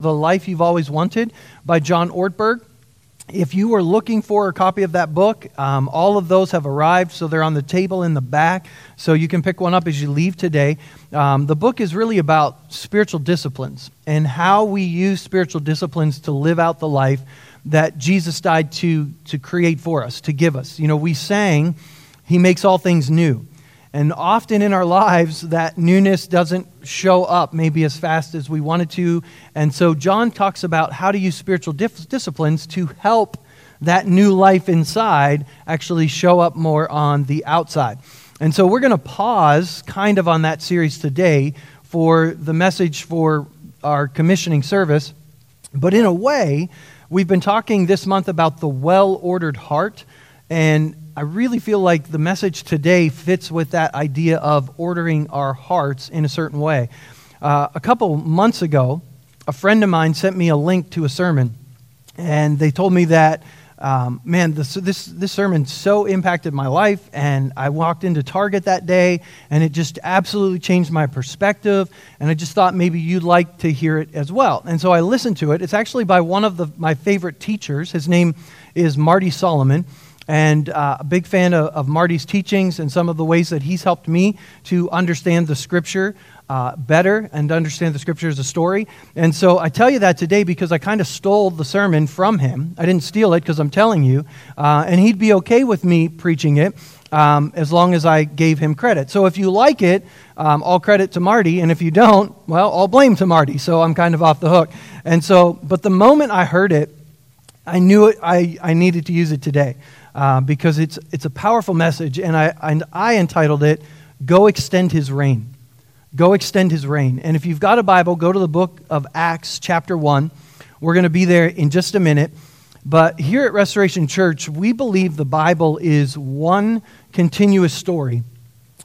The Life You've Always Wanted by John Ortberg. If you were looking for a copy of that book, um, all of those have arrived, so they're on the table in the back, so you can pick one up as you leave today. Um, the book is really about spiritual disciplines and how we use spiritual disciplines to live out the life that Jesus died to, to create for us, to give us. You know, we sang, He makes all things new. And often in our lives, that newness doesn't show up maybe as fast as we wanted to. And so John talks about how to use spiritual dif- disciplines to help that new life inside actually show up more on the outside. And so we're going to pause kind of on that series today for the message for our commissioning service. But in a way, we've been talking this month about the well ordered heart. And I really feel like the message today fits with that idea of ordering our hearts in a certain way. Uh, a couple months ago, a friend of mine sent me a link to a sermon, and they told me that, um, man, this, this, this sermon so impacted my life, and I walked into Target that day, and it just absolutely changed my perspective, and I just thought maybe you'd like to hear it as well. And so I listened to it. It's actually by one of the, my favorite teachers. His name is Marty Solomon and uh, a big fan of, of, Marty's teachings and some of the ways that he's helped me to understand the scripture uh, better and understand the scripture as a story. And so I tell you that today because I kind of stole the sermon from him. I didn't steal it because I'm telling you. Uh, and he'd be okay with me preaching it um, as long as I gave him credit. So if you like it, um, all credit to Marty. And if you don't, well, all blame to Marty. So I'm kind of off the hook. And so, but the moment I heard it, I knew it, I, I needed to use it today uh, because it's, it's a powerful message, and I, and I entitled it, Go Extend His Reign. Go Extend His Reign. And if you've got a Bible, go to the book of Acts, chapter 1. We're going to be there in just a minute. But here at Restoration Church, we believe the Bible is one continuous story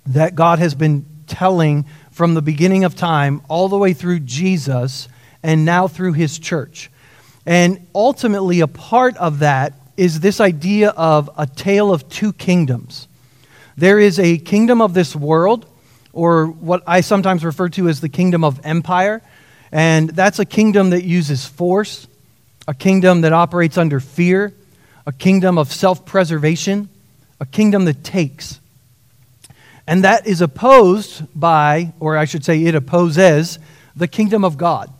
that God has been telling from the beginning of time all the way through Jesus and now through his church. And ultimately, a part of that is this idea of a tale of two kingdoms. There is a kingdom of this world, or what I sometimes refer to as the kingdom of empire, and that's a kingdom that uses force, a kingdom that operates under fear, a kingdom of self preservation, a kingdom that takes. And that is opposed by, or I should say, it opposes the kingdom of God.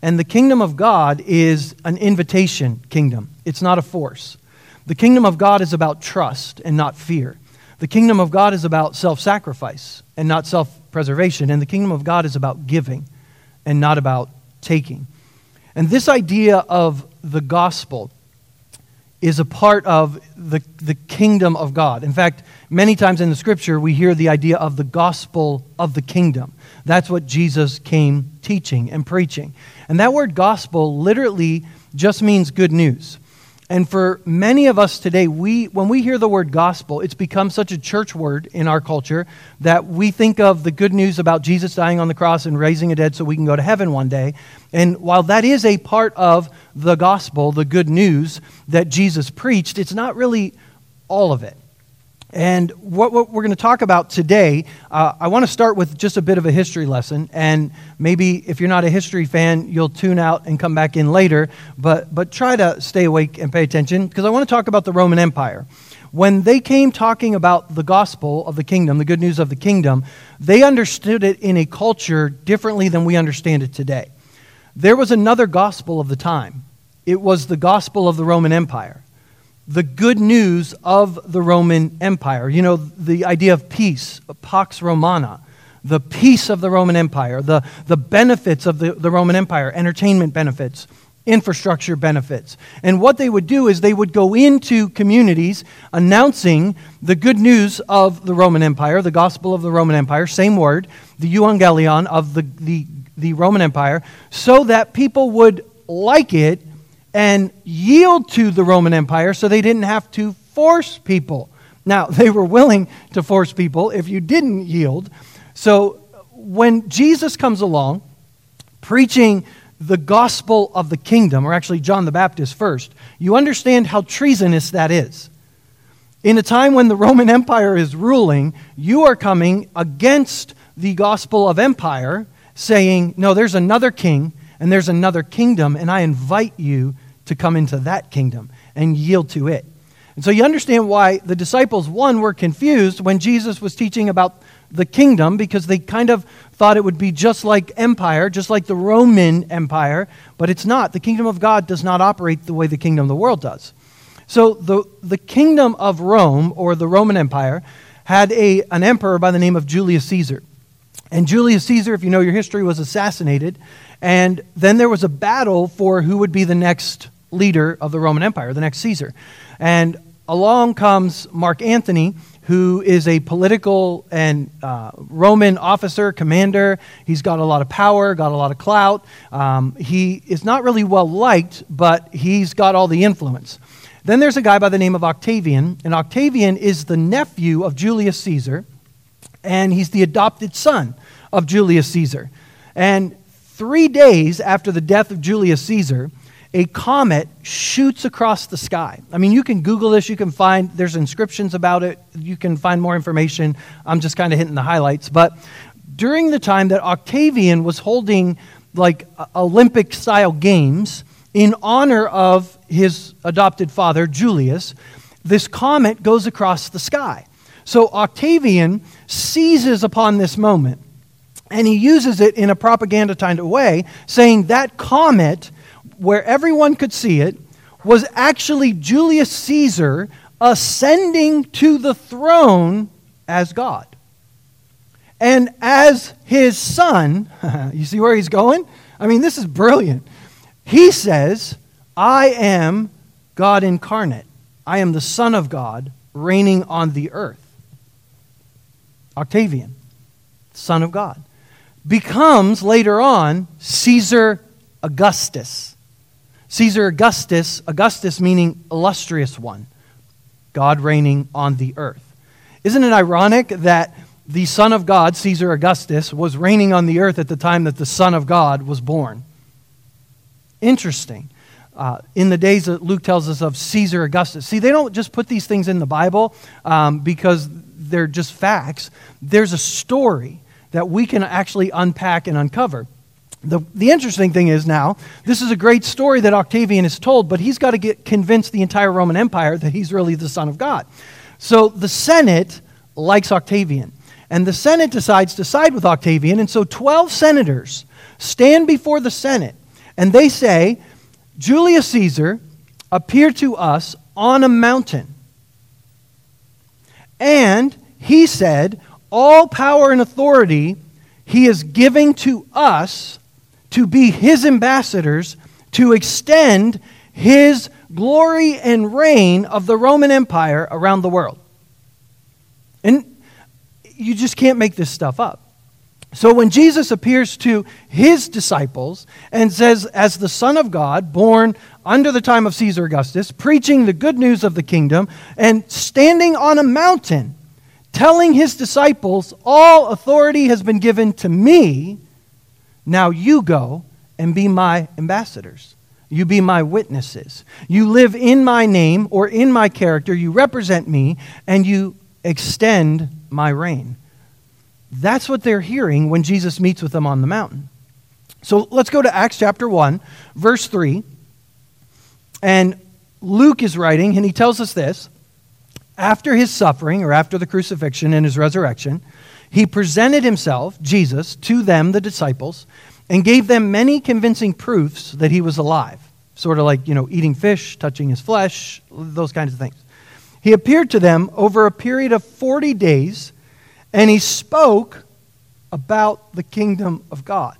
And the kingdom of God is an invitation kingdom, it's not a force. The kingdom of God is about trust and not fear. The kingdom of God is about self sacrifice and not self preservation. And the kingdom of God is about giving and not about taking. And this idea of the gospel is a part of the, the kingdom of God. In fact, many times in the scripture, we hear the idea of the gospel of the kingdom. That's what Jesus came teaching and preaching. And that word gospel literally just means good news. And for many of us today, we, when we hear the word gospel, it's become such a church word in our culture that we think of the good news about Jesus dying on the cross and raising a dead so we can go to heaven one day. And while that is a part of the gospel, the good news that Jesus preached, it's not really all of it. And what, what we're going to talk about today, uh, I want to start with just a bit of a history lesson. And maybe if you're not a history fan, you'll tune out and come back in later. But, but try to stay awake and pay attention because I want to talk about the Roman Empire. When they came talking about the gospel of the kingdom, the good news of the kingdom, they understood it in a culture differently than we understand it today. There was another gospel of the time, it was the gospel of the Roman Empire the good news of the Roman Empire. You know, the idea of peace, Pax Romana, the peace of the Roman Empire, the, the benefits of the, the Roman Empire, entertainment benefits, infrastructure benefits. And what they would do is they would go into communities announcing the good news of the Roman Empire, the gospel of the Roman Empire, same word, the euangelion of the, the, the Roman Empire, so that people would like it and yield to the Roman Empire so they didn't have to force people. Now, they were willing to force people if you didn't yield. So when Jesus comes along preaching the gospel of the kingdom, or actually John the Baptist first, you understand how treasonous that is. In a time when the Roman Empire is ruling, you are coming against the gospel of empire, saying, No, there's another king and there's another kingdom, and I invite you to come into that kingdom and yield to it. And so you understand why the disciples, one, were confused when Jesus was teaching about the kingdom because they kind of thought it would be just like empire, just like the Roman Empire, but it's not. The kingdom of God does not operate the way the kingdom of the world does. So the, the kingdom of Rome, or the Roman Empire, had a, an emperor by the name of Julius Caesar. And Julius Caesar, if you know your history, was assassinated. And then there was a battle for who would be the next leader of the Roman Empire, the next Caesar. And along comes Mark Antony, who is a political and uh, Roman officer, commander. He's got a lot of power, got a lot of clout. Um, he is not really well liked, but he's got all the influence. Then there's a guy by the name of Octavian, and Octavian is the nephew of Julius Caesar, and he's the adopted son of Julius Caesar. And three days after the death of Julius Caesar, a comet shoots across the sky. I mean, you can Google this, you can find, there's inscriptions about it, you can find more information. I'm just kind of hitting the highlights. But during the time that Octavian was holding like Olympic style games, in honor of his adopted father, Julius, this comet goes across the sky. So Octavian seizes upon this moment and he uses it in a propaganda kind of way, saying that comet, where everyone could see it, was actually Julius Caesar ascending to the throne as God. And as his son, you see where he's going? I mean, this is brilliant. He says, I am God incarnate. I am the Son of God reigning on the earth. Octavian, Son of God, becomes later on Caesar Augustus. Caesar Augustus, Augustus meaning illustrious one, God reigning on the earth. Isn't it ironic that the Son of God, Caesar Augustus, was reigning on the earth at the time that the Son of God was born? Interesting. Uh, in the days that Luke tells us of Caesar Augustus. See, they don't just put these things in the Bible um, because they're just facts. There's a story that we can actually unpack and uncover. The, the interesting thing is now, this is a great story that Octavian is told, but he's got to get convinced the entire Roman Empire that he's really the Son of God. So the Senate likes Octavian. And the Senate decides to side with Octavian, and so 12 senators stand before the Senate and they say, Julius Caesar appeared to us on a mountain. And he said, All power and authority he is giving to us to be his ambassadors to extend his glory and reign of the Roman Empire around the world. And you just can't make this stuff up. So when Jesus appears to his disciples and says, as the Son of God, born under the time of Caesar Augustus, preaching the good news of the kingdom, and standing on a mountain, telling his disciples, All authority has been given to me, now you go and be my ambassadors. You be my witnesses. You live in my name or in my character. You represent me, and you extend my reign. That's what they're hearing when Jesus meets with them on the mountain. So let's go to Acts chapter 1, verse 3. And Luke is writing, and he tells us this After his suffering, or after the crucifixion and his resurrection, he presented himself, Jesus, to them, the disciples, and gave them many convincing proofs that he was alive. Sort of like, you know, eating fish, touching his flesh, those kinds of things. He appeared to them over a period of 40 days and he spoke about the kingdom of God.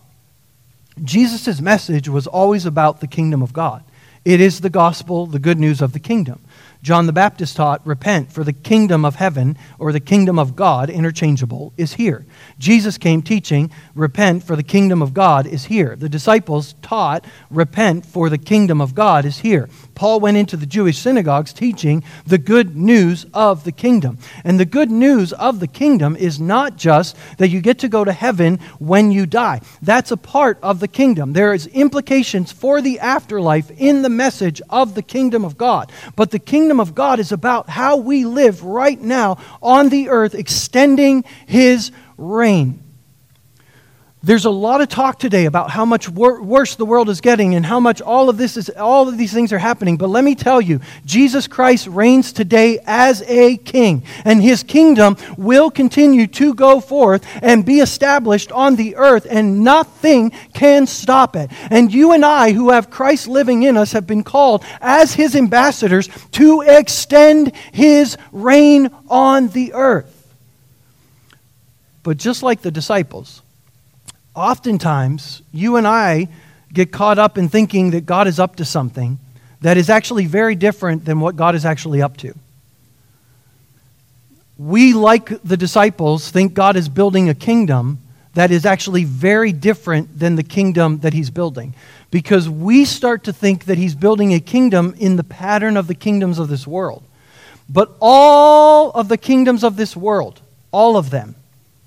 Jesus' message was always about the kingdom of God. It is the gospel, the good news of the kingdom. John the Baptist taught, Repent, for the kingdom of heaven, or the kingdom of God, interchangeable, is here. Jesus came teaching, Repent, for the kingdom of God is here. The disciples taught, Repent, for the kingdom of God is here. Paul went into the Jewish synagogues teaching the good news of the kingdom. And the good news of the kingdom is not just that you get to go to heaven when you die. That's a part of the kingdom. There is implications for the afterlife in the message of the kingdom of God. But the kingdom of God is about how we live right now on the earth, extending his reign. There's a lot of talk today about how much wor- worse the world is getting and how much all of this is all of these things are happening. But let me tell you, Jesus Christ reigns today as a king, and his kingdom will continue to go forth and be established on the earth, and nothing can stop it. And you and I, who have Christ living in us, have been called as his ambassadors to extend his reign on the earth. But just like the disciples, oftentimes you and I get caught up in thinking that God is up to something that is actually very different than what God is actually up to. We, like the disciples, think God is building a kingdom that is actually very different than the kingdom that he's building. Because we start to think that he's building a kingdom in the pattern of the kingdoms of this world. But all of the kingdoms of this world, all of them,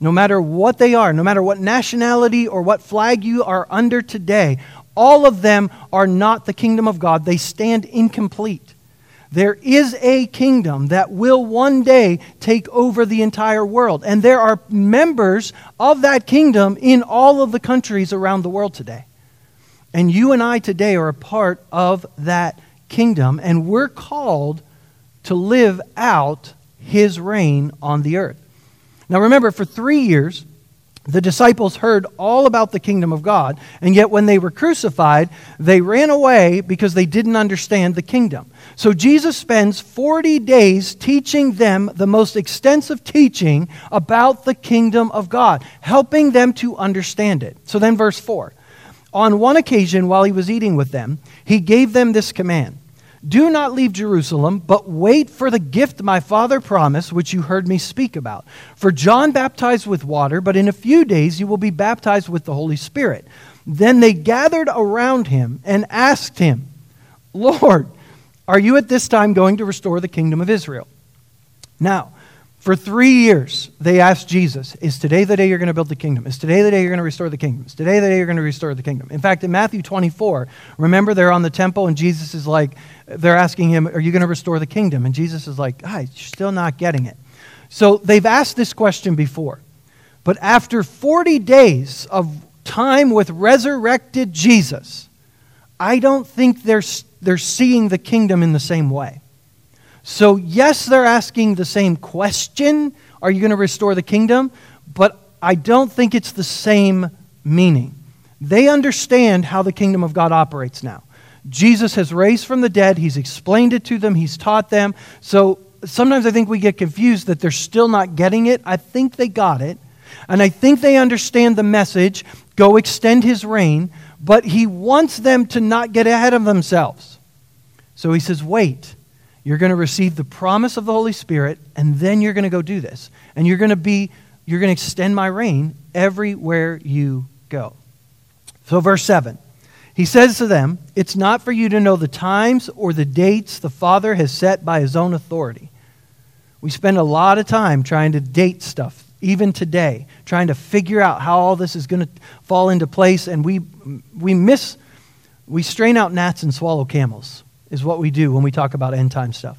no matter what they are, no matter what nationality or what flag you are under today, all of them are not the kingdom of God. They stand incomplete. There is a kingdom that will one day take over the entire world. And there are members of that kingdom in all of the countries around the world today. And you and I today are a part of that kingdom, and we're called to live out his reign on the earth. Now remember, for three years, the disciples heard all about the kingdom of God, and yet when they were crucified, they ran away because they didn't understand the kingdom. So Jesus spends 40 days teaching them the most extensive teaching about the kingdom of God, helping them to understand it. So then, verse 4 On one occasion, while he was eating with them, he gave them this command do not leave Jerusalem, but wait for the gift my Father promised, which you heard me speak about. For John baptized with water, but in a few days you will be baptized with the Holy Spirit. Then they gathered around him and asked him, Lord, are you at this time going to restore the kingdom of Israel? Now, for three years, they asked Jesus, Is today the day you're going to build the kingdom? Is today the day you're going to restore the kingdom? Is today the day you're going to restore the kingdom? In fact, in Matthew 24, remember they're on the temple and Jesus is like, they're asking him, Are you going to restore the kingdom? And Jesus is like, Ah, you're still not getting it. So they've asked this question before. But after 40 days of time with resurrected Jesus, I don't think they're, they're seeing the kingdom in the same way. So, yes, they're asking the same question Are you going to restore the kingdom? But I don't think it's the same meaning. They understand how the kingdom of God operates now. Jesus has raised from the dead, He's explained it to them, He's taught them. So, sometimes I think we get confused that they're still not getting it. I think they got it. And I think they understand the message go extend His reign, but He wants them to not get ahead of themselves. So, He says, wait you're going to receive the promise of the Holy Spirit, and then you're going to go do this. And you're going to be, you're going to extend my reign everywhere you go. So, verse 7. He says to them, It's not for you to know the times or the dates the Father has set by his own authority. We spend a lot of time trying to date stuff, even today, trying to figure out how all this is going to fall into place, and we, we miss, we strain out gnats and swallow camels is what we do when we talk about end time stuff.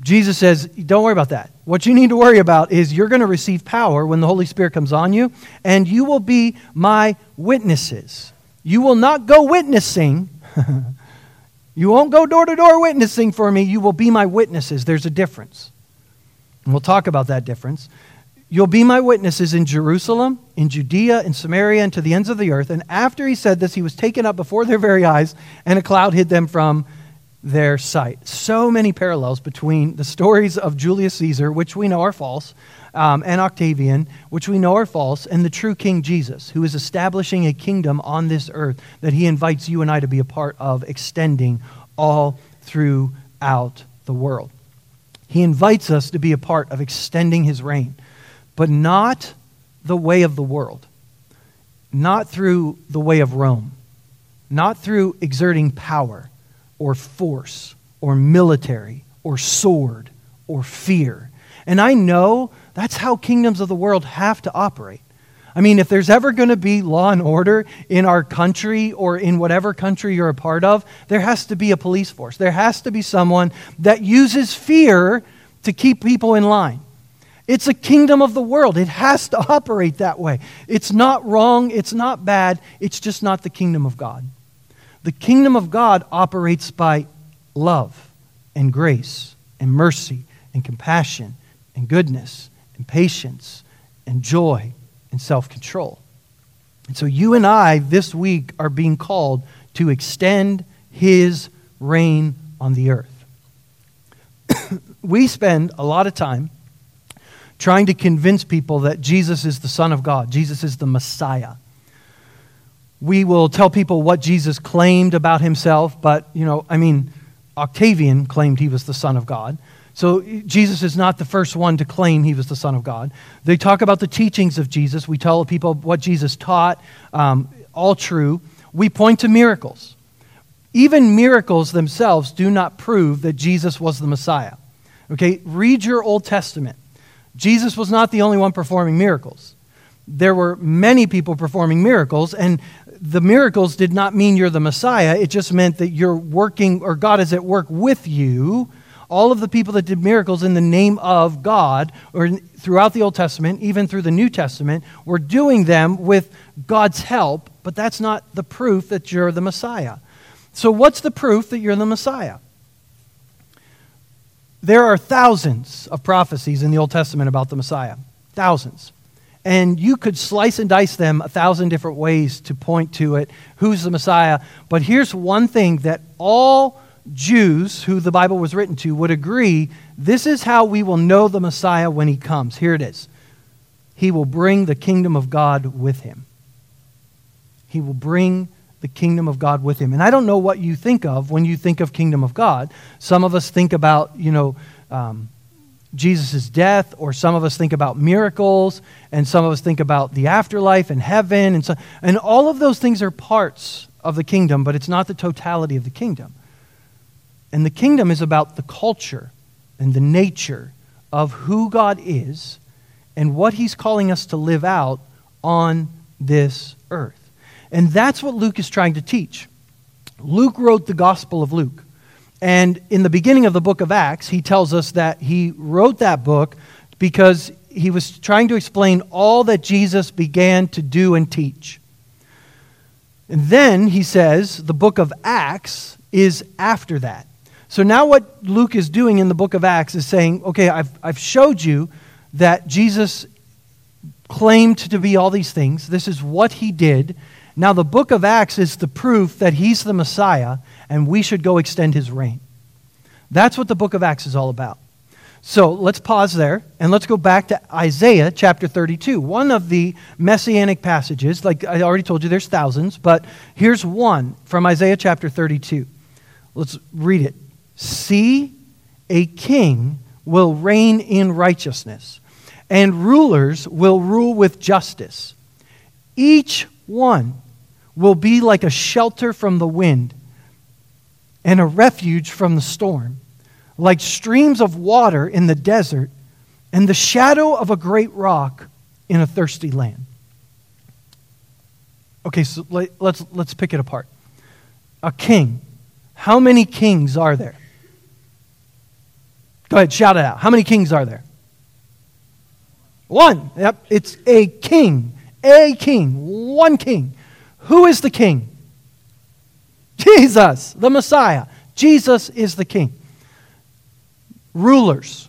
Jesus says, Don't worry about that. What you need to worry about is you're going to receive power when the Holy Spirit comes on you, and you will be my witnesses. You will not go witnessing. you won't go door to door witnessing for me. You will be my witnesses. There's a difference. And we'll talk about that difference. You'll be my witnesses in Jerusalem, in Judea, in Samaria, and to the ends of the earth. And after he said this, he was taken up before their very eyes, and a cloud hid them from their sight. So many parallels between the stories of Julius Caesar, which we know are false, um, and Octavian, which we know are false, and the true King Jesus, who is establishing a kingdom on this earth that he invites you and I to be a part of, extending all throughout the world. He invites us to be a part of extending his reign, but not the way of the world, not through the way of Rome, not through exerting power or force or military or sword or fear. And I know that's how kingdoms of the world have to operate. I mean, if there's ever going to be law and order in our country or in whatever country you're a part of, there has to be a police force. There has to be someone that uses fear to keep people in line. It's a kingdom of the world. It has to operate that way. It's not wrong, it's not bad, it's just not the kingdom of God. The kingdom of God operates by love and grace and mercy and compassion and goodness and patience and joy and self control. And so you and I this week are being called to extend his reign on the earth. we spend a lot of time trying to convince people that Jesus is the Son of God, Jesus is the Messiah. We will tell people what Jesus claimed about himself, but, you know, I mean, Octavian claimed he was the Son of God. So Jesus is not the first one to claim he was the Son of God. They talk about the teachings of Jesus. We tell people what Jesus taught, um, all true. We point to miracles. Even miracles themselves do not prove that Jesus was the Messiah. Okay, read your Old Testament. Jesus was not the only one performing miracles. There were many people performing miracles, and the miracles did not mean you're the Messiah. It just meant that you're working, or God is at work with you. All of the people that did miracles in the name of God, or throughout the Old Testament, even through the New Testament, were doing them with God's help, but that's not the proof that you're the Messiah. So, what's the proof that you're the Messiah? There are thousands of prophecies in the Old Testament about the Messiah. Thousands. And you could slice and dice them a thousand different ways to point to it, who's the Messiah. But here's one thing that all Jews who the Bible was written to would agree this is how we will know the Messiah when he comes. Here it is He will bring the kingdom of God with him. He will bring the kingdom of God with him. And I don't know what you think of when you think of kingdom of God. Some of us think about, you know, um, Jesus' death, or some of us think about miracles, and some of us think about the afterlife and heaven. And, so, and all of those things are parts of the kingdom, but it's not the totality of the kingdom. And the kingdom is about the culture and the nature of who God is and what he's calling us to live out on this earth. And that's what Luke is trying to teach. Luke wrote the Gospel of Luke. And in the beginning of the book of Acts, he tells us that he wrote that book because he was trying to explain all that Jesus began to do and teach. And then he says the book of Acts is after that. So now what Luke is doing in the book of Acts is saying, okay, I've, I've showed you that Jesus claimed to be all these things. This is what he did. Now, the book of Acts is the proof that he's the Messiah and we should go extend his reign. That's what the book of Acts is all about. So let's pause there and let's go back to Isaiah chapter 32, one of the messianic passages. Like I already told you, there's thousands, but here's one from Isaiah chapter 32. Let's read it. See, a king will reign in righteousness, and rulers will rule with justice. Each one will be like a shelter from the wind and a refuge from the storm, like streams of water in the desert and the shadow of a great rock in a thirsty land. Okay, so let's, let's pick it apart. A king. How many kings are there? Go ahead, shout it out. How many kings are there? One. Yep, it's a king. A king. One king. Who is the king? Jesus, the Messiah. Jesus is the king. Rulers.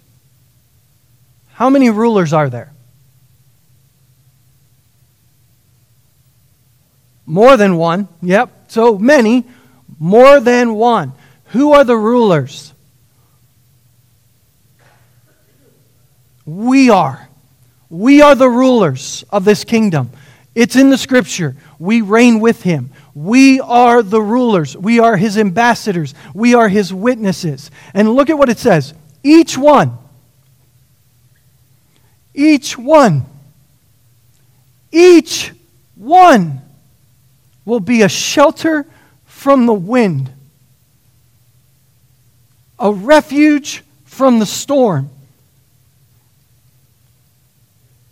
How many rulers are there? More than one. Yep. So many. More than one. Who are the rulers? We are. We are the rulers of this kingdom. It's in the scripture. We reign with him. We are the rulers. We are his ambassadors. We are his witnesses. And look at what it says each one, each one, each one will be a shelter from the wind, a refuge from the storm,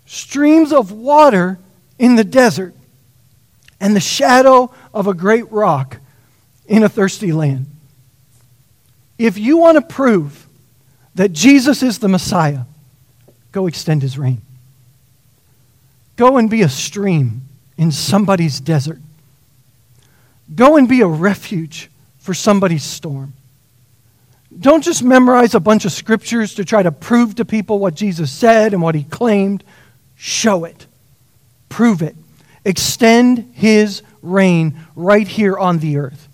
streams of water in the desert and the shadow of a great rock in a thirsty land. If you want to prove that Jesus is the Messiah, go extend his reign. Go and be a stream in somebody's desert. Go and be a refuge for somebody's storm. Don't just memorize a bunch of scriptures to try to prove to people what Jesus said and what he claimed. Show it. Prove it. Extend his reign right here on the earth.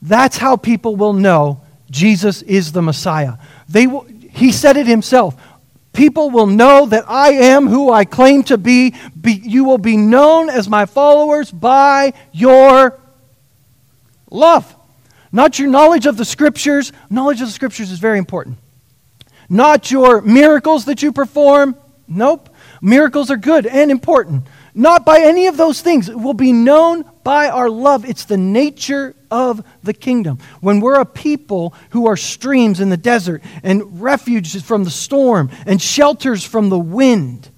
That's how people will know Jesus is the Messiah. They will, he said it himself. People will know that I am who I claim to be. be. You will be known as my followers by your love. Not your knowledge of the scriptures. Knowledge of the scriptures is very important. Not your miracles that you perform. Nope. Miracles are good and important. Not by any of those things. It will be known by our love. It's the nature of the kingdom. When we're a people who are streams in the desert and refuges from the storm and shelters from the wind,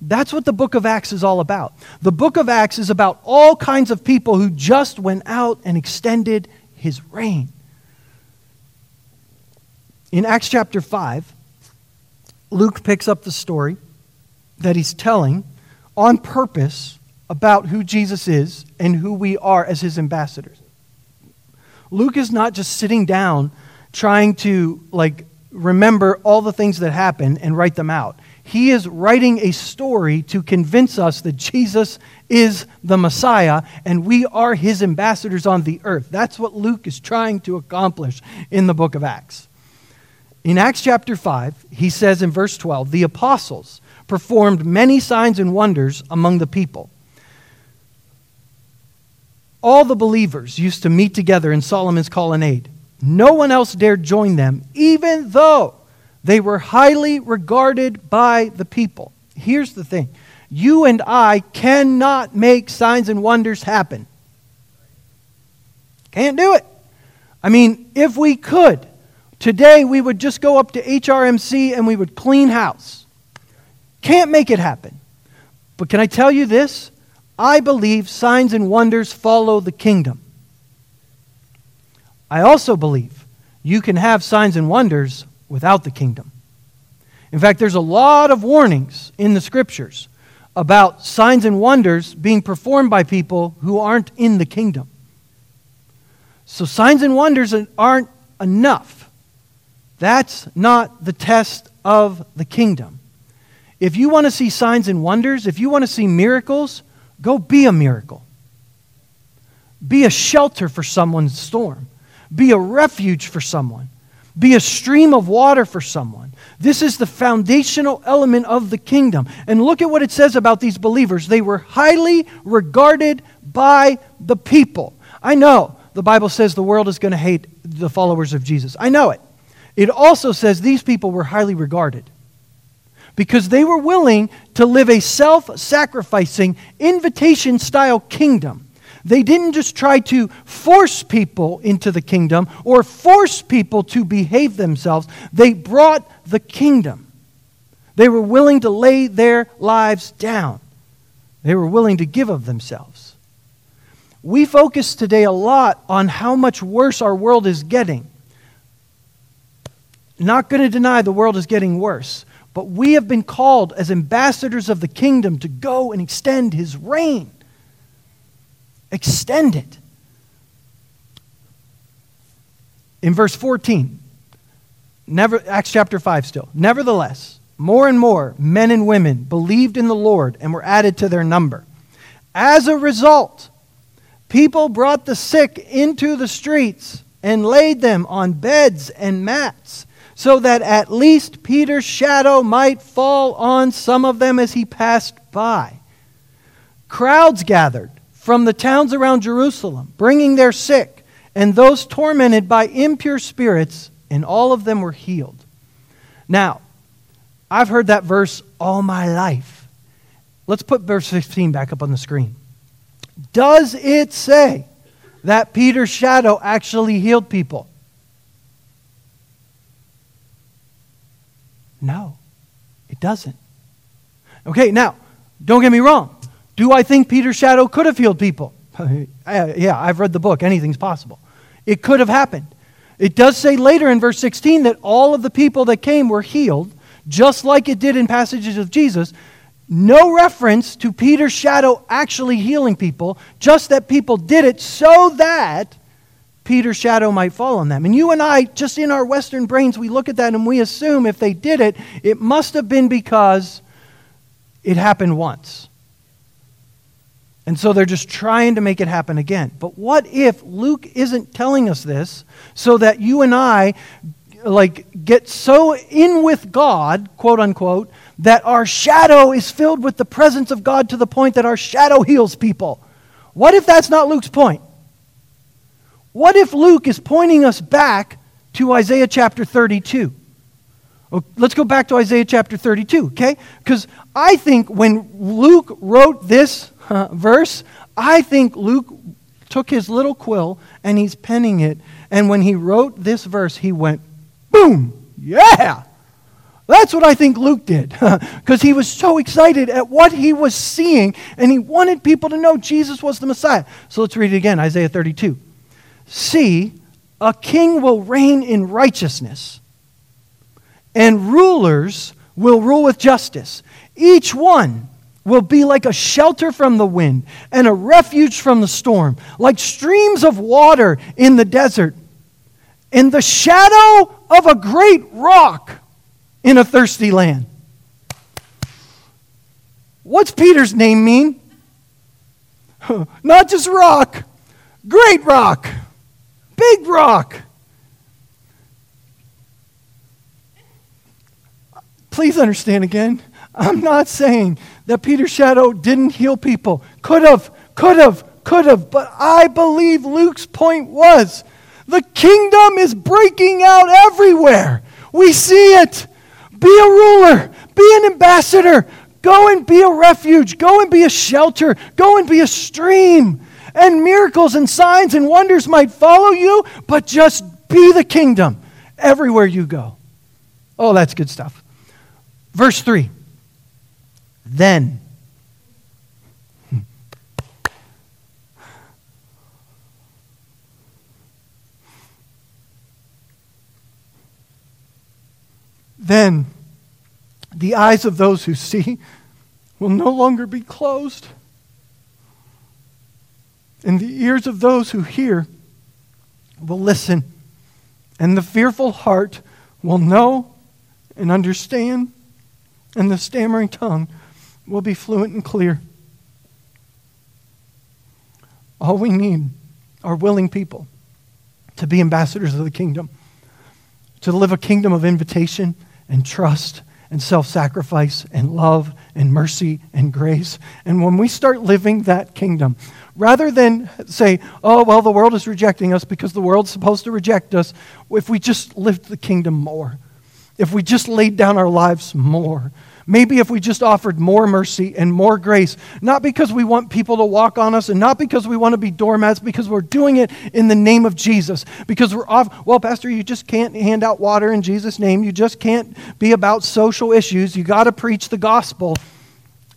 that's what the book of Acts is all about. The book of Acts is about all kinds of people who just went out and extended his reign. In Acts chapter 5, Luke picks up the story that he's telling on purpose about who Jesus is and who we are as his ambassadors. Luke is not just sitting down trying to like remember all the things that happen and write them out. He is writing a story to convince us that Jesus is the Messiah and we are his ambassadors on the earth. That's what Luke is trying to accomplish in the book of Acts. In Acts chapter 5, he says in verse 12, the apostles performed many signs and wonders among the people. All the believers used to meet together in Solomon's colonnade. No one else dared join them, even though they were highly regarded by the people. Here's the thing you and I cannot make signs and wonders happen. Can't do it. I mean, if we could, today we would just go up to HRMC and we would clean house. Can't make it happen. But can I tell you this? I believe signs and wonders follow the kingdom. I also believe you can have signs and wonders without the kingdom. In fact, there's a lot of warnings in the scriptures about signs and wonders being performed by people who aren't in the kingdom. So, signs and wonders aren't enough. That's not the test of the kingdom. If you want to see signs and wonders, if you want to see miracles, go be a miracle. Be a shelter for someone's storm. Be a refuge for someone. Be a stream of water for someone. This is the foundational element of the kingdom. And look at what it says about these believers. They were highly regarded by the people. I know the Bible says the world is going to hate the followers of Jesus. I know it. It also says these people were highly regarded because they were willing to live a self sacrificing, invitation style kingdom. They didn't just try to force people into the kingdom or force people to behave themselves, they brought the kingdom. They were willing to lay their lives down, they were willing to give of themselves. We focus today a lot on how much worse our world is getting. Not going to deny the world is getting worse. But we have been called as ambassadors of the kingdom to go and extend his reign. Extend it. In verse 14, never, Acts chapter 5 still. Nevertheless, more and more men and women believed in the Lord and were added to their number. As a result, people brought the sick into the streets and laid them on beds and mats so that at least Peter's shadow might fall on some of them as he passed by. Crowds gathered from the towns around Jerusalem, bringing their sick and those tormented by impure spirits, and all of them were healed. Now, I've heard that verse all my life. Let's put verse 15 back up on the screen. Does it say that Peter's shadow actually healed people? No, it doesn't. Okay, now, don't get me wrong. Do I think Peter's shadow could have healed people? Uh, yeah, I've read the book. Anything's possible. It could have happened. It does say later in verse 16 that all of the people that came were healed just like it did in passages of Jesus, no reference to Peter's shadow actually healing people, just that people did it so that Peter's shadow might fall on them. And you and I, just in our Western brains, we look at that and we assume if they did it, it must have been because it happened once. And so they're just trying to make it happen again. But what if Luke isn't telling us this so that you and I like get so in with God, quote unquote, that our shadow is filled with the presence of God to the point that our shadow heals people? What if that's not Luke's point? What if Luke is pointing us back to Isaiah chapter 32? let's go back to Isaiah chapter 32, okay? Because I think when Luke wrote this uh, verse, I think Luke took his little quill and he's penning it. And when he wrote this verse, he went, boom, yeah. That's what I think Luke did because he was so excited at what he was seeing and he wanted people to know Jesus was the Messiah. So let's read it again Isaiah 32. See, a king will reign in righteousness and rulers will rule with justice. Each one will be like a shelter from the wind and a refuge from the storm, like streams of water in the desert, in the shadow of a great rock in a thirsty land. What's Peter's name mean? Not just rock, great rock, big rock. Please understand again. I'm not saying that Peter's shadow didn't heal people. Could have, could have, could have. But I believe Luke's point was the kingdom is breaking out everywhere. We see it. Be a ruler, be an ambassador, go and be a refuge, go and be a shelter, go and be a stream. And miracles and signs and wonders might follow you, but just be the kingdom everywhere you go. Oh, that's good stuff. Verse 3 Then. Then the eyes of those who see will no longer be closed, and the ears of those who hear will listen, and the fearful heart will know and understand and the stammering tongue will be fluent and clear. All we need are willing people to be ambassadors of the kingdom, to live a kingdom of invitation and trust and self sacrifice and love and mercy and grace. And when we start living that kingdom, rather than say, oh, well, the world is rejecting us because the world's supposed to reject us, if we just lived the kingdom more, if we just laid down our lives more, Maybe if we just offered more mercy and more grace, not because we want people to walk on us and not because we want to be doormats, because we're doing it in the name of Jesus. Because we're off, well, Pastor, you just can't hand out water in Jesus' name. You just can't be about social issues. You got to preach the gospel.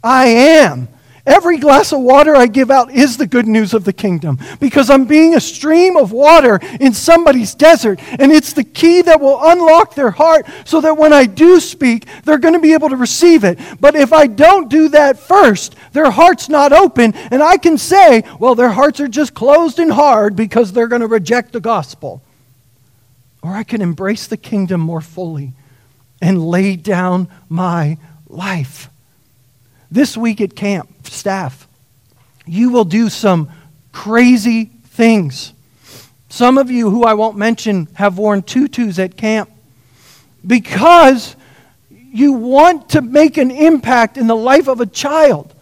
I am. Every glass of water I give out is the good news of the kingdom because I'm being a stream of water in somebody's desert. And it's the key that will unlock their heart so that when I do speak, they're going to be able to receive it. But if I don't do that first, their heart's not open. And I can say, well, their hearts are just closed and hard because they're going to reject the gospel. Or I can embrace the kingdom more fully and lay down my life. This week at camp, staff, you will do some crazy things. Some of you, who I won't mention, have worn tutus at camp because you want to make an impact in the life of a child.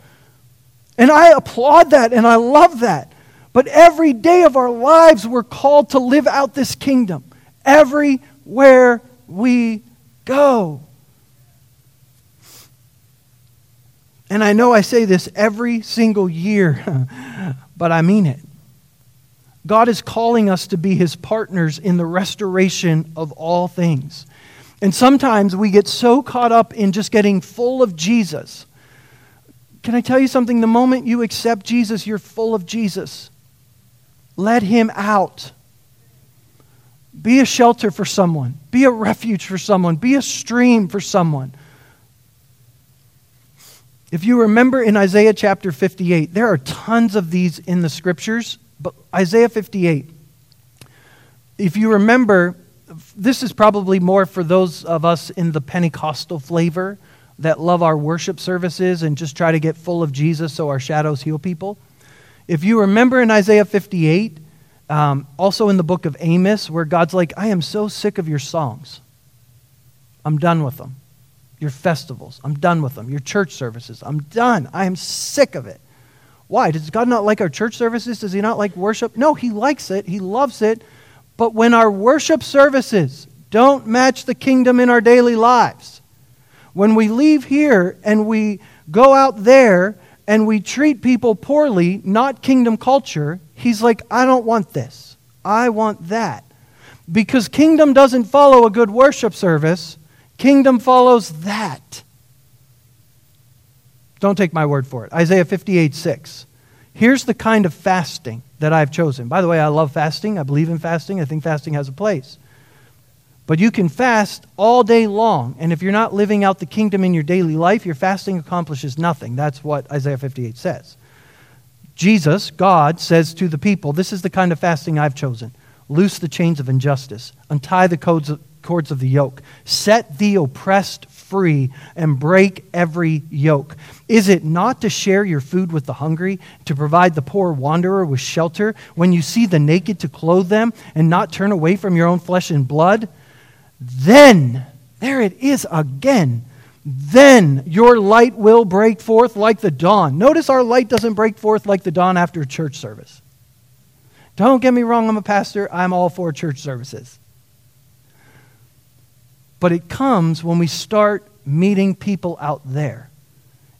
And I applaud that and I love that. But every day of our lives, we're called to live out this kingdom everywhere we go. And I know I say this every single year, but I mean it. God is calling us to be his partners in the restoration of all things. And sometimes we get so caught up in just getting full of Jesus. Can I tell you something? The moment you accept Jesus, you're full of Jesus. Let him out. Be a shelter for someone. Be a refuge for someone. Be a stream for someone. If you remember in Isaiah chapter 58, there are tons of these in the scriptures, but Isaiah 58, if you remember, this is probably more for those of us in the Pentecostal flavor that love our worship services and just try to get full of Jesus so our shadows heal people. If you remember in Isaiah 58, um, also in the book of Amos, where God's like, I am so sick of your songs. I'm done with them. Your festivals, I'm done with them. Your church services, I'm done. I am sick of it. Why? Does God not like our church services? Does He not like worship? No, He likes it. He loves it. But when our worship services don't match the kingdom in our daily lives, when we leave here and we go out there and we treat people poorly, not kingdom culture, he's like, I don't want this. I want that. Because kingdom doesn't follow a good worship service, kingdom follows that. Don't take my word for it. Isaiah 58 6. Here's the kind of fasting that I've chosen. By the way, I love fasting. I believe in fasting. I think fasting has a place. But you can fast all day long, and if you're not living out the kingdom in your daily life, your fasting accomplishes nothing. That's what Isaiah 58 says. Jesus, God, says to the people, This is the kind of fasting I've chosen. Loose the chains of injustice, untie the codes of, cords of the yoke, set the oppressed free, and break every yoke. Is it not to share your food with the hungry, to provide the poor wanderer with shelter, when you see the naked to clothe them, and not turn away from your own flesh and blood? Then, there it is again. Then your light will break forth like the dawn. Notice our light doesn't break forth like the dawn after church service. Don't get me wrong, I'm a pastor. I'm all for church services. But it comes when we start meeting people out there,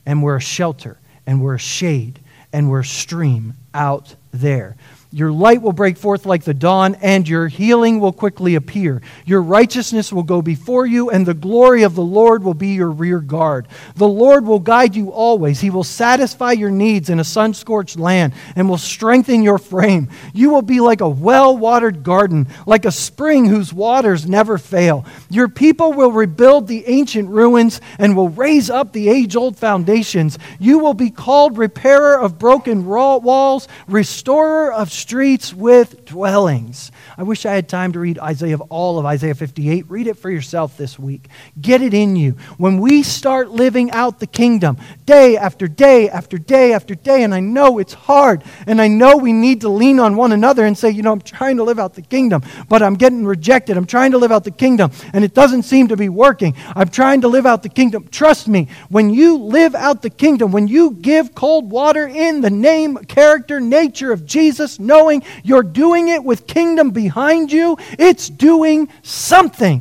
and we're a shelter, and we're a shade, and we're a stream out there. Your light will break forth like the dawn, and your healing will quickly appear. Your righteousness will go before you, and the glory of the Lord will be your rear guard. The Lord will guide you always. He will satisfy your needs in a sun scorched land and will strengthen your frame. You will be like a well watered garden, like a spring whose waters never fail. Your people will rebuild the ancient ruins and will raise up the age old foundations. You will be called repairer of broken walls, restorer of streets with dwellings. I wish I had time to read Isaiah all of Isaiah 58. Read it for yourself this week. Get it in you. When we start living out the kingdom day after day after day after day, and I know it's hard, and I know we need to lean on one another and say, you know, I'm trying to live out the kingdom, but I'm getting rejected. I'm trying to live out the kingdom, and it doesn't seem to be working. I'm trying to live out the kingdom. Trust me, when you live out the kingdom, when you give cold water in the name, character, nature of Jesus, knowing you're doing it with kingdom behind you, it's doing something.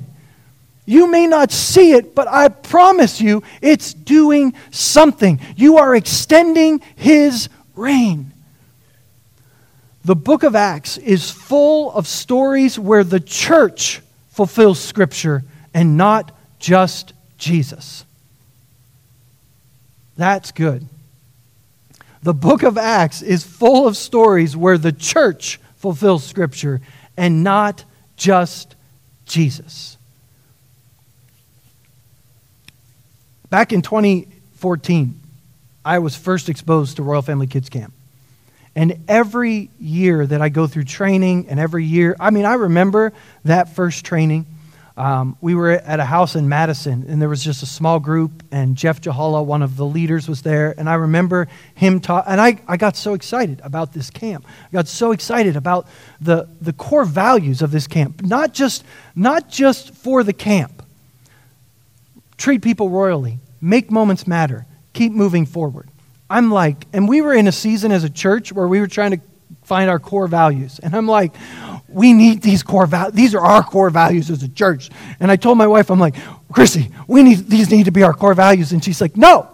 You may not see it, but I promise you it's doing something. You are extending His reign. The book of Acts is full of stories where the church fulfills Scripture and not just Jesus. That's good. The book of Acts is full of stories where the church fulfills Scripture and not just Jesus. Back in 2014, I was first exposed to Royal Family Kids Camp. And every year that I go through training, and every year, I mean, I remember that first training um, we were at a house in Madison, and there was just a small group, and Jeff Jahala, one of the leaders, was there. And I remember him talk, and I, I got so excited about this camp. I got so excited about the, the core values of this camp, not just, not just for the camp. Treat people royally, make moments matter, keep moving forward. I'm like, and we were in a season as a church where we were trying to find our core values. And I'm like, we need these core values. These are our core values as a church. And I told my wife, I'm like, Chrissy, we need, these need to be our core values. And she's like, no.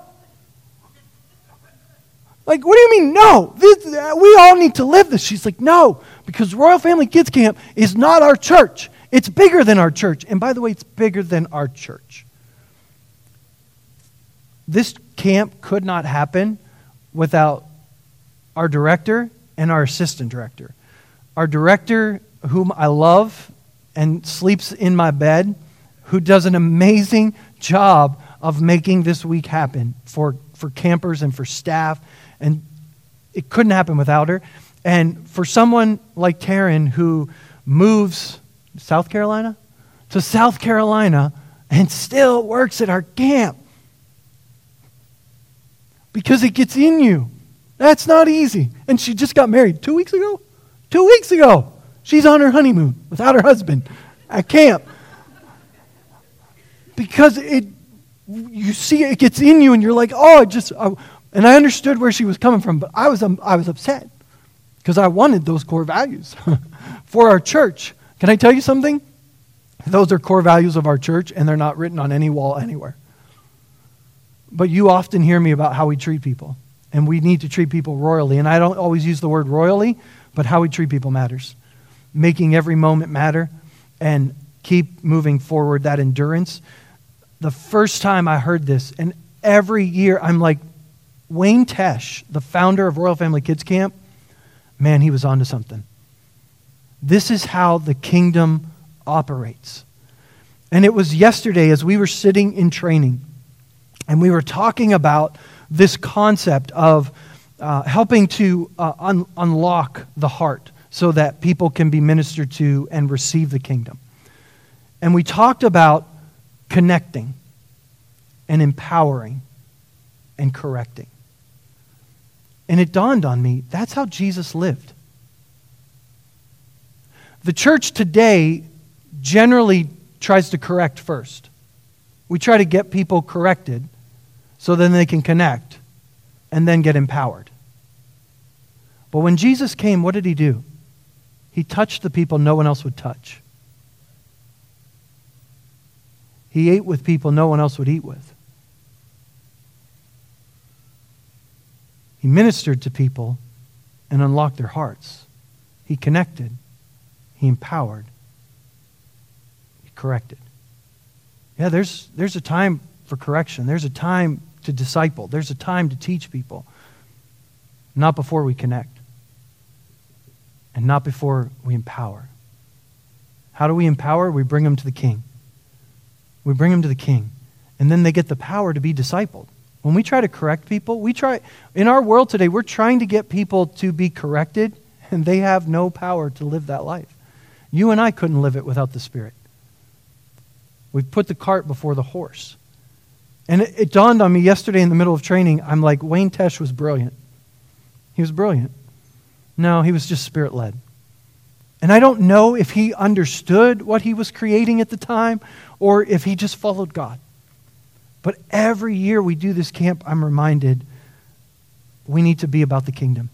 Like, what do you mean, no? This, we all need to live this. She's like, no, because Royal Family Kids Camp is not our church. It's bigger than our church. And by the way, it's bigger than our church. This camp could not happen without our director and our assistant director. Our director whom I love and sleeps in my bed, who does an amazing job of making this week happen for, for campers and for staff. And it couldn't happen without her. And for someone like Taryn who moves South Carolina to South Carolina and still works at our camp because it gets in you. That's not easy. And she just got married two weeks ago. Two weeks ago. She's on her honeymoon without her husband at camp. Because it, you see, it gets in you, and you're like, oh, I just, I, and I understood where she was coming from, but I was, um, I was upset because I wanted those core values for our church. Can I tell you something? Those are core values of our church, and they're not written on any wall anywhere. But you often hear me about how we treat people, and we need to treat people royally. And I don't always use the word royally, but how we treat people matters. Making every moment matter and keep moving forward, that endurance. The first time I heard this, and every year I'm like, Wayne Tesch, the founder of Royal Family Kids Camp, man, he was onto something. This is how the kingdom operates. And it was yesterday as we were sitting in training and we were talking about this concept of uh, helping to uh, un- unlock the heart so that people can be ministered to and receive the kingdom. And we talked about connecting and empowering and correcting. And it dawned on me that's how Jesus lived. The church today generally tries to correct first. We try to get people corrected so then they can connect and then get empowered. But when Jesus came, what did he do? He touched the people no one else would touch. He ate with people no one else would eat with. He ministered to people and unlocked their hearts. He connected. He empowered. He corrected. Yeah, there's, there's a time for correction. There's a time to disciple. There's a time to teach people. Not before we connect. And not before we empower. How do we empower? We bring them to the king. We bring them to the king. And then they get the power to be discipled. When we try to correct people, we try, in our world today, we're trying to get people to be corrected, and they have no power to live that life. You and I couldn't live it without the Spirit. We've put the cart before the horse. And it, it, dawned on me yesterday in the middle of training, I'm like, Wayne Tesch was brilliant. He was brilliant. No, he was just spirit led. And I don't know if he understood what he was creating at the time or if he just followed God. But every year we do this camp, I'm reminded we need to be about the kingdom.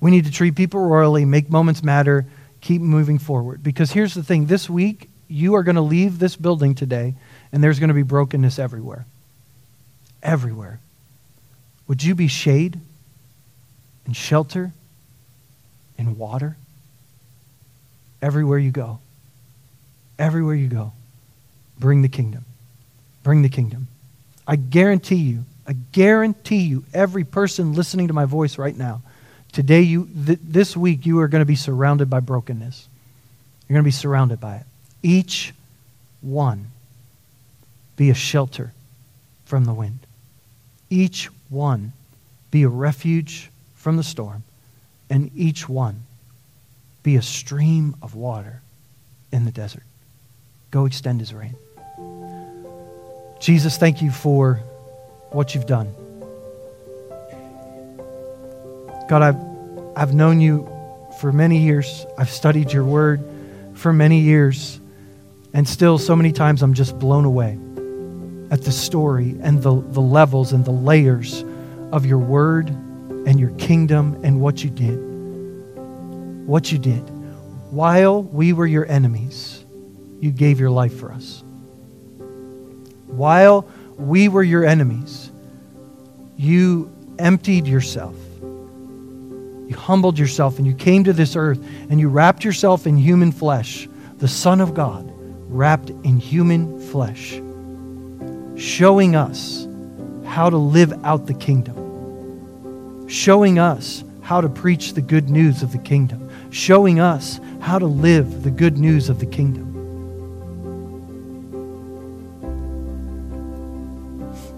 We need to treat people royally, make moments matter, keep moving forward. Because here's the thing this week, you are going to leave this building today, and there's going to be brokenness everywhere. Everywhere. Would you be shade and shelter and water? Everywhere you go. Everywhere you go. Bring the kingdom. Bring the kingdom. I guarantee you, I guarantee you, every person listening to my voice right now, today, you, th- this week, you are going to be surrounded by brokenness. You're going to be surrounded by it. Each one be a shelter from the wind. Each one be a refuge from the storm. And each one be a stream of water in the desert. Go extend his reign. Jesus, thank you for what you've done. God, I've, I've known you for many years. I've studied your word for many years. And still, so many times, I'm just blown away at the story and the, the levels and the layers of your word and your kingdom and what you did. What you did. While we were your enemies, you gave your life for us. While we were your enemies, you emptied yourself. You humbled yourself and you came to this earth and you wrapped yourself in human flesh, the Son of God, wrapped in human flesh, showing us how to live out the kingdom, showing us how to preach the good news of the kingdom, showing us how to live the good news of the kingdom.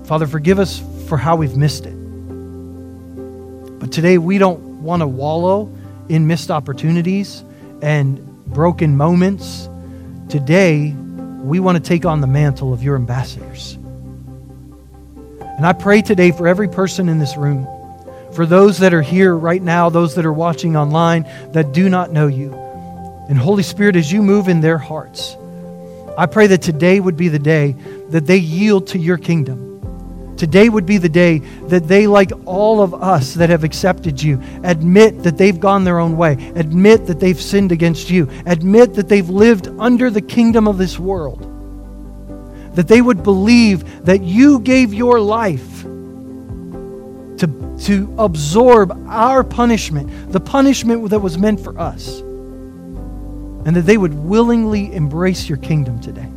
Father, forgive us for how we've missed it. But today we don't want to wallow in missed opportunities and broken moments. Today we want to take on the mantle of your ambassadors. And I pray today for every person in this room, for those that are here right now, those that are watching online that do not know you. And Holy Spirit, as you move in their hearts, I pray that today would be the day that they yield to your kingdom Today would be the day that they, like all of us that have accepted you, admit that they've gone their own way, admit that they've sinned against you, admit that they've lived under the kingdom of this world. That they would believe that you gave your life to, absorb our punishment, the punishment that was meant for us, and that they would willingly embrace your kingdom today.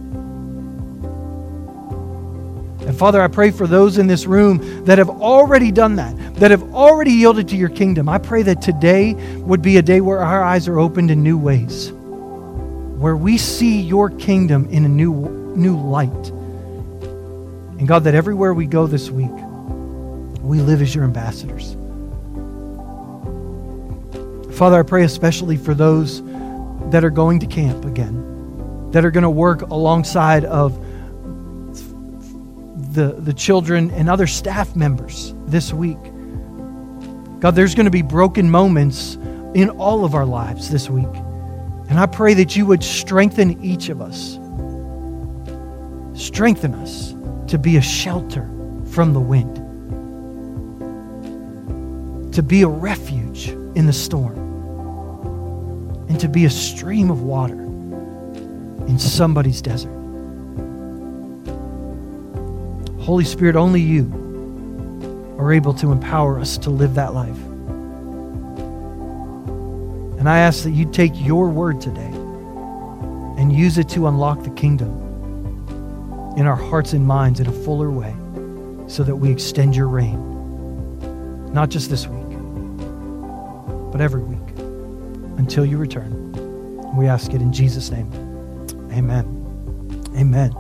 And Father, I pray for those in this room that have already done that, that have already yielded to your kingdom. I pray that today would be a day where our eyes are opened in new ways, where we see your kingdom in a new, new light. And God, that everywhere we go this week, we live as your ambassadors. Father, I pray especially for those that are going to camp again, that are going to work alongside of the, the children and other staff members this week. God, there's going to be broken moments in all of our lives this week. And I pray that you would strengthen each of us. Strengthen us to be a shelter from the wind, to be a refuge in the storm, and to be a stream of water in somebody's desert. Holy Spirit, only you are able to empower us to live that life. And I ask that you take your word today and use it to unlock the kingdom in our hearts and minds in a fuller way so that we extend your reign, not just this week, but every week until you return. We ask it in Jesus' name. Amen. Amen.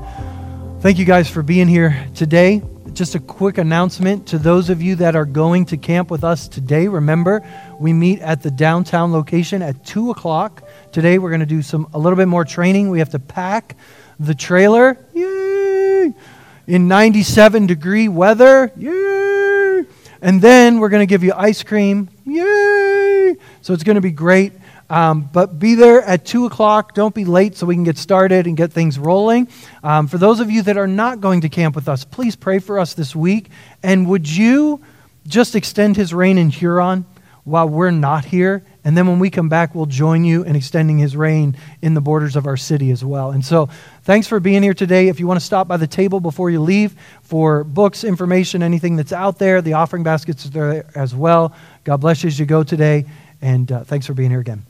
Thank you guys for being here today. Just a quick announcement to those of you that are going to camp with us today. Remember, we meet at the downtown location at 2 o'clock. Today, we're going to do some a little bit more training. We have to pack the trailer. Yay! In 97 degree weather. Yay! And then we're going to give you ice cream. Yay! So it's going to be great. Um, but be there at 2 o'clock. Don't be late so we can get started and get things rolling. Um, for those of you that are not going to camp with us, please pray for us this week. And would you just extend his reign in Huron while we're not here? And then when we come back, we'll join you in extending his reign in the borders of our city as well. And so, thanks for being here today. If you want to stop by the table before you leave for books, information, anything that's out there, the offering baskets are there as well. God bless you as you go today. And uh, thanks for being here again.